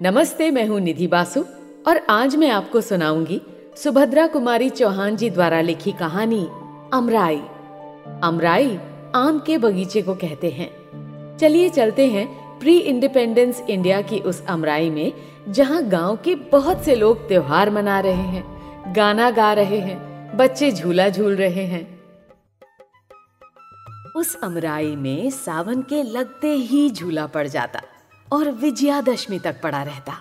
नमस्ते, मैं हूँ निधि बासु और आज मैं आपको सुनाऊँगी सुभद्रा कुमारी चौहान जी द्वारा लिखी कहानी अमराई। अमराई आम के बगीचे को कहते हैं। चलिए चलते हैं प्री इंडिपेंडेंस इंडिया की उस अमराई में, जहाँ गाँव के बहुत से लोग त्योहार मना रहे हैं, गाना गा रहे हैं, बच्चे झूला झूल रहे हैं। उस अमराई में सावन के लगते ही झूला पड़ जाता। और विजयादशमी तक पड़ा रहता।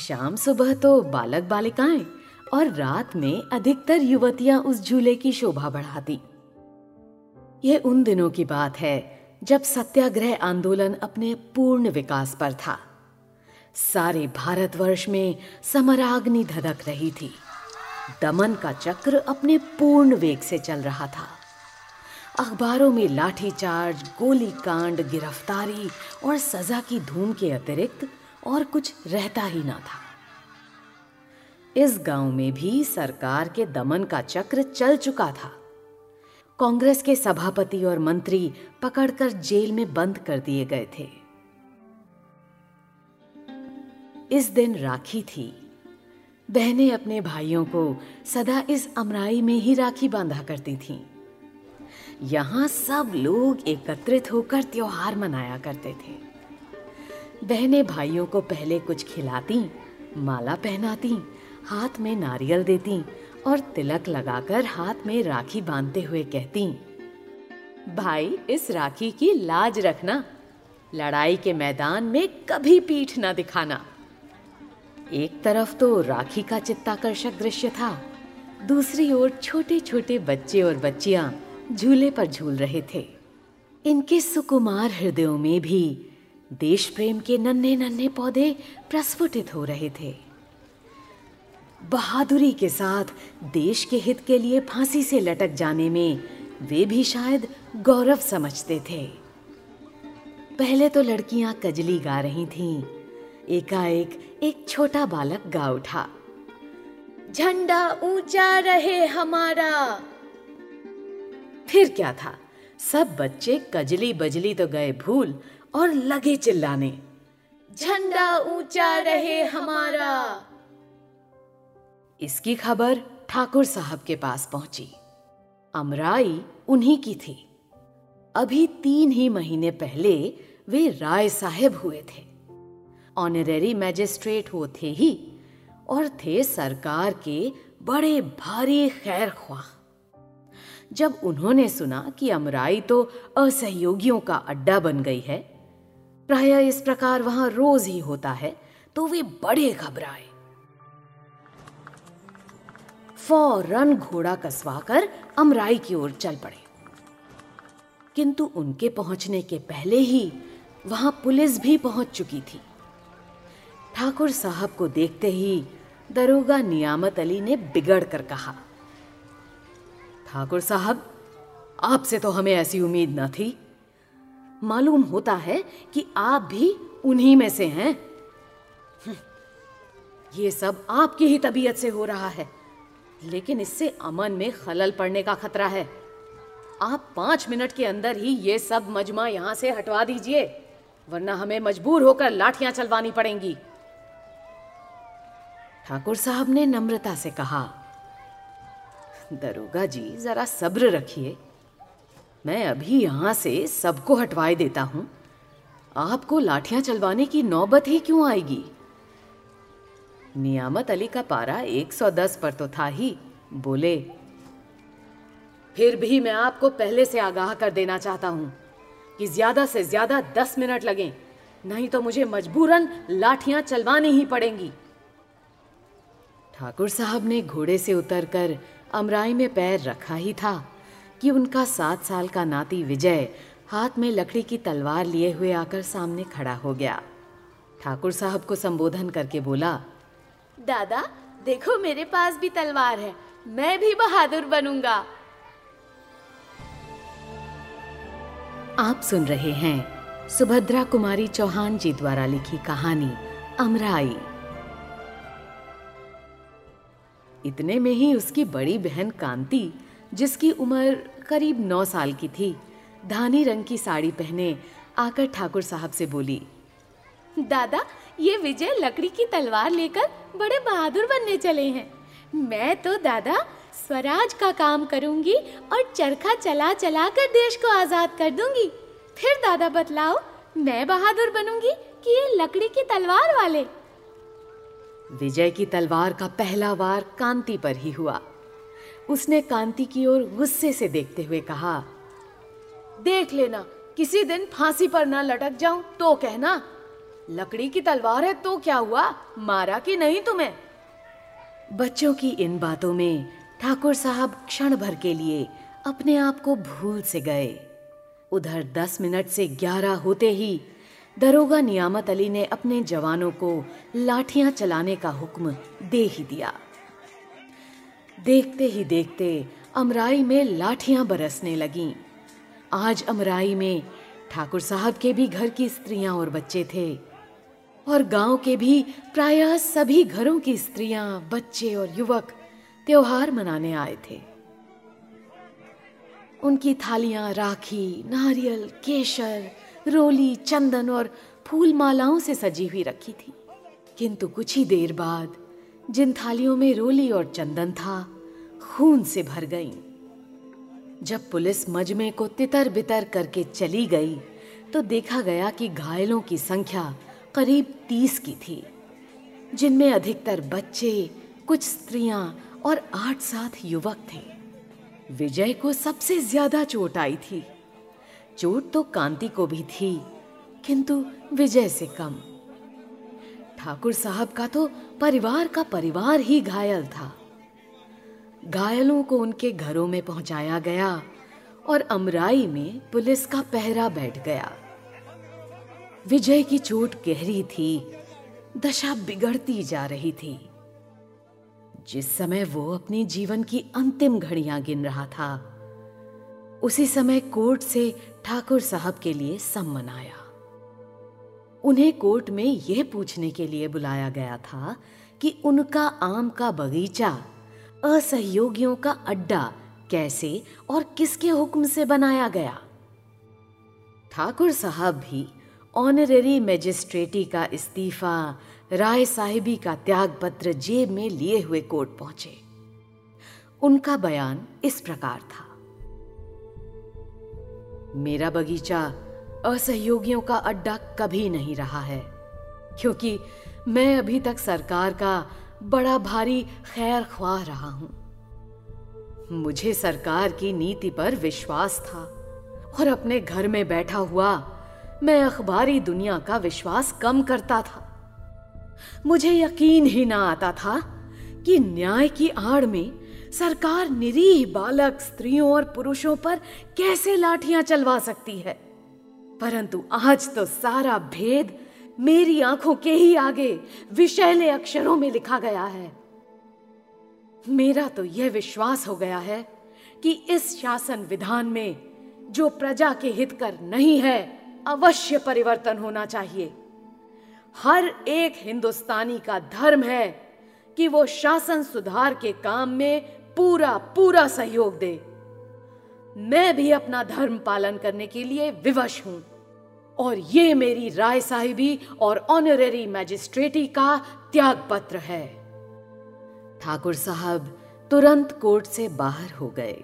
शाम सुबह तो बालक बालिकाएँ और रात में अधिकतर युवतियाँ उस झूले की शोभा बढ़ाती। यह उन दिनों की बात है जब सत्याग्रह आंदोलन अपने पूर्ण विकास पर था। सारे भारतवर्ष में समराग्नि धधक रही थी। दमन का चक्र अपने पूर्ण वेग से चल रहा था। अखबारों में लाठीचार्ज, गोलीकांड, गिरफ्तारी और सजा की धूम के अतिरिक्त और कुछ रहता ही ना था। इस गाँव में भी सरकार के दमन का चक्र चल चुका था। कांग्रेस के सभापति और मंत्री पकड़कर जेल में बंद कर दिए गए थे। इस दिन राखी थी। बहनें अपने भाइयों को सदा इस अमराई में ही राखी बांधा करती थीं। यहाँ सब लोग एकत्रित होकर त्योहार मनाया करते थे। बहनें भाइयों को पहले कुछ खिलाती, माला पहनाती, हाथ में नारियल देती और तिलक लगाकर हाथ में राखी बांधते हुए कहती, भाई, इस राखी की लाज रखना। लड़ाई के मैदान में कभी पीठ ना दिखाना। एक तरफ़ तो राखी का चित्ताकर्षक दृश्य था, दूसरी ओर छोटे छोटे बच्चे और बच्चियाँ झूले पर झूल रहे थे। इनके सुकुमार हृदयों में भी देश प्रेम के नन्हे नन्हे पौधे प्रस्फुटित हो रहे थे। बहादुरी के साथ देश के हित के लिए फांसी से लटक जाने में वे भी शायद गौरव समझते थे। पहले तो लड़कियाँ कजली गा रही थीं। एकाएक एक छोटा बालक गा उठा। झंडा ऊँचा रहे हमारा फिर क्या था? सब बच्चे कजली बजली तो गए भूल और लगे चिल्लाने। झंडा ऊँचा रहे हमारा। इसकी खबर ठाकुर साहब के पास पहुँची। अमराई उन्हीं की थी। अभी तीन ही महीने पहले वे राय साहेब हुए थे। ऑनरेरी मैजिस्ट्रेट हो थे ही और थे सरकार के बड़े भारी खैर ख्वाह। जब उन्होंने सुना कि अमराई तो असहयोगियों का अड्डा बन गई है, प्राय इस प्रकार वहाँ रोज ही होता है तो वे बड़े घबराए। फ़ौरन घोड़ा कसवाकर अमराई की ओर चल पड़े। किंतु उनके पहुँचने के पहले ही वहाँ पुलिस भी पहुँच चुकी थी। ठाकुर साहब को देखते ही दरोगा नियामत अली ने बिगड़ कर कहा ठाकुर साहब आपसे तो हमें ऐसी उम्मीद न थी। मालूम होता है कि आप भी उन्हीं में से हैं। हम्म, ये सब आपकी ही तबीयत से हो रहा है लेकिन इससे अमन में खलल पड़ने का खतरा है। आप पाँच मिनट के अंदर ही ये सब मजमा यहाँ से हटवा दीजिए वरना हमें मजबूर होकर लाठियाँ चलवानी पड़ेंगी। ठाकुर साहब ने नम्रता से कहा दरोगा जी, जरा सब्र रखिए। मैं अभी यहाँ से सबको हटवाए देता हूँ। आपको लाठियाँ चलवाने की नौबत ही क्यों आएगी? नियामत अली का पारा 110 पर तो था ही, बोले। फिर भी मैं आपको पहले से आगाह कर देना चाहता हूँ कि ज़्यादा से ज़्यादा दस मिनट लगें, नहीं तो मुझे मजबूरन लाठियाँ चलवानी ही पड़ेंगी। ठाकुर साहब ने घोड़े से उतरकर अमराई में पैर रखा ही था कि उनका सात साल का नाती विजय हाथ में लकड़ी की तलवार लिए हुए आकर सामने खड़ा हो गया। ठाकुर साहब को संबोधन करके बोला दादा देखो मेरे पास भी तलवार है मैं भी बहादुर बनूँगा। आप सुन रहे हैं सुभद्रा कुमारी चौहान जी द्वारा लिखी कहानी अमराई। इतने में ही उसकी बड़ी बहन कांति, जिसकी उम्र करीब नौ साल की थी, धानी रंग की साड़ी पहने आकर ठाकुर साहब से बोली, दादा, ये विजय लकड़ी की तलवार लेकर बड़े बहादुर बनने चले हैं। मैं तो दादा, स्वराज का काम करूँगी और चरखा चला चला कर देश को आज़ाद कर दूँगी। फिर दादा बतलाओ, मैं बहादुर बनूँगी कि ये लकड़ी की तलवार वाले विजय की तलवार का पहला वार कांति पर ही हुआ। उसने कांति की ओर गुस्से से देखते हुए कहा, देख लेना, किसी दिन फांसी पर ना लटक जाऊँ तो कहना, लकड़ी की तलवार है तो क्या हुआ, मारा कि नहीं तुम्हें? बच्चों की इन बातों में ठाकुर साहब क्षण भर के लिए अपने आप को भूल से गए। उधर दस मिनट से ग्यारह होते ही दरोगा नियामत अली ने अपने जवानों को लाठियाँ चलाने का हुक्म दे ही दिया देखते ही देखते अमराई में लाठियाँ बरसने लगीं। आज अमराई में ठाकुर साहब के भी घर की स्त्रियाँ और बच्चे थे और गाँव के भी प्रायः सभी घरों की स्त्रियाँ, बच्चे और युवक त्योहार मनाने आए थे उनकी थालियाँ राखी, नारियल, केशर रोली, चंदन और फूल मालाओं से सजी हुई रखी थी। किंतु कुछ ही देर बाद जिन थालियों में रोली और चंदन था, खून से भर गईं। जब पुलिस मजमे को तितर बितर करके चली गई तो देखा गया कि घायलों की संख्या करीब तीस की थी, जिनमें अधिकतर बच्चे, कुछ स्त्रियाँ और आठ सात युवक थे। विजय को सबसे ज़्यादा चोट आई थी। चोट तो कांति को भी थी, किंतु विजय से कम। ठाकुर साहब का तो परिवार का परिवार ही घायल था। घायलों को उनके घरों में पहुँचाया गया और अमराई में पुलिस का पहरा बैठ गया। विजय की चोट गहरी थी, दशा बिगड़ती जा रही थी। जिस समय वो अपनी जीवन की अंतिम घड़ियाँ गिन रहा था उसी समय कोर्ट से ठाकुर साहब के लिए सम्मन आया। उन्हें कोर्ट में यह पूछने के लिए बुलाया गया था कि उनका आम का बगीचा, असहयोगियों का अड्डा कैसे और किसके हुक्म से बनाया गया। ठाकुर साहब भी ऑनरेरी मैजिस्ट्रेटी का इस्तीफा, राय साहिबी का त्याग पत्र जेब में लिए हुए कोर्ट पहुँचे। उनका बयान इस प्रकार था। मेरा बगीचा असहयोगियों का अड्डा कभी नहीं रहा है, क्योंकि मैं अभी तक सरकार का बड़ा भारी खैर ख्वाह रहा हूँ। मुझे सरकार की नीति पर विश्वास था और अपने घर में बैठा हुआ मैं अखबारी दुनिया का विश्वास कम करता था। मुझे यकीन ही ना आता था कि न्याय की आड़ में सरकार निरीह बालक स्त्रियों और पुरुषों पर कैसे लाठियाँ चलवा सकती है? परंतु आज तो सारा भेद मेरी आँखों के ही आगे विषैले अक्षरों में लिखा गया है। मेरा तो यह विश्वास हो गया है कि इस शासन विधान में जो प्रजा के हित कर नहीं है, अवश्य परिवर्तन होना चाहिए। हर एक हिंदुस्तानी का धर्म है कि वो शासन सुधार के काम में पूरा पूरा सहयोग दे। मैं भी अपना धर्म पालन करने के लिए विवश हूँ। और ये मेरी राय साहिबी और ऑनरेरी मैजिस्ट्रेटी का त्याग पत्र है। ठाकुर साहब तुरंत कोर्ट से बाहर हो गए।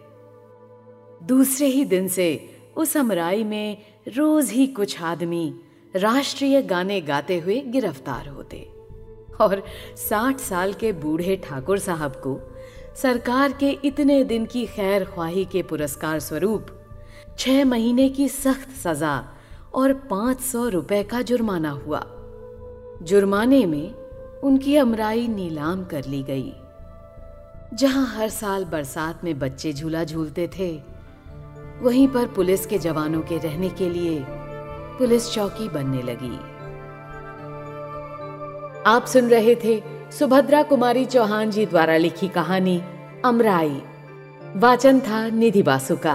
दूसरे ही दिन से उस अमराई में रोज ही कुछ आदमी राष्ट्रीय गाने गाते हुए गिरफ़्तार होते। और साठ साल के बूढ़े ठाकुर साहब को सरकार के इतने दिन की खैर ख्वाही के पुरस्कार स्वरूप, छह महीने की सख्त सजा और पाँच सौ रुपए का जुर्माना हुआ। जुर्माने में उनकी अमराई नीलाम कर ली गई। जहाँ हर साल बरसात में बच्चे झूला झूलते थे, वहीं पर पुलिस के जवानों के रहने के लिए पुलिस चौकी बनने लगी। आप सुन रहे थे सुभद्रा कुमारी चौहान जी द्वारा लिखी कहानी अमराई। वाचन था निधि बासु का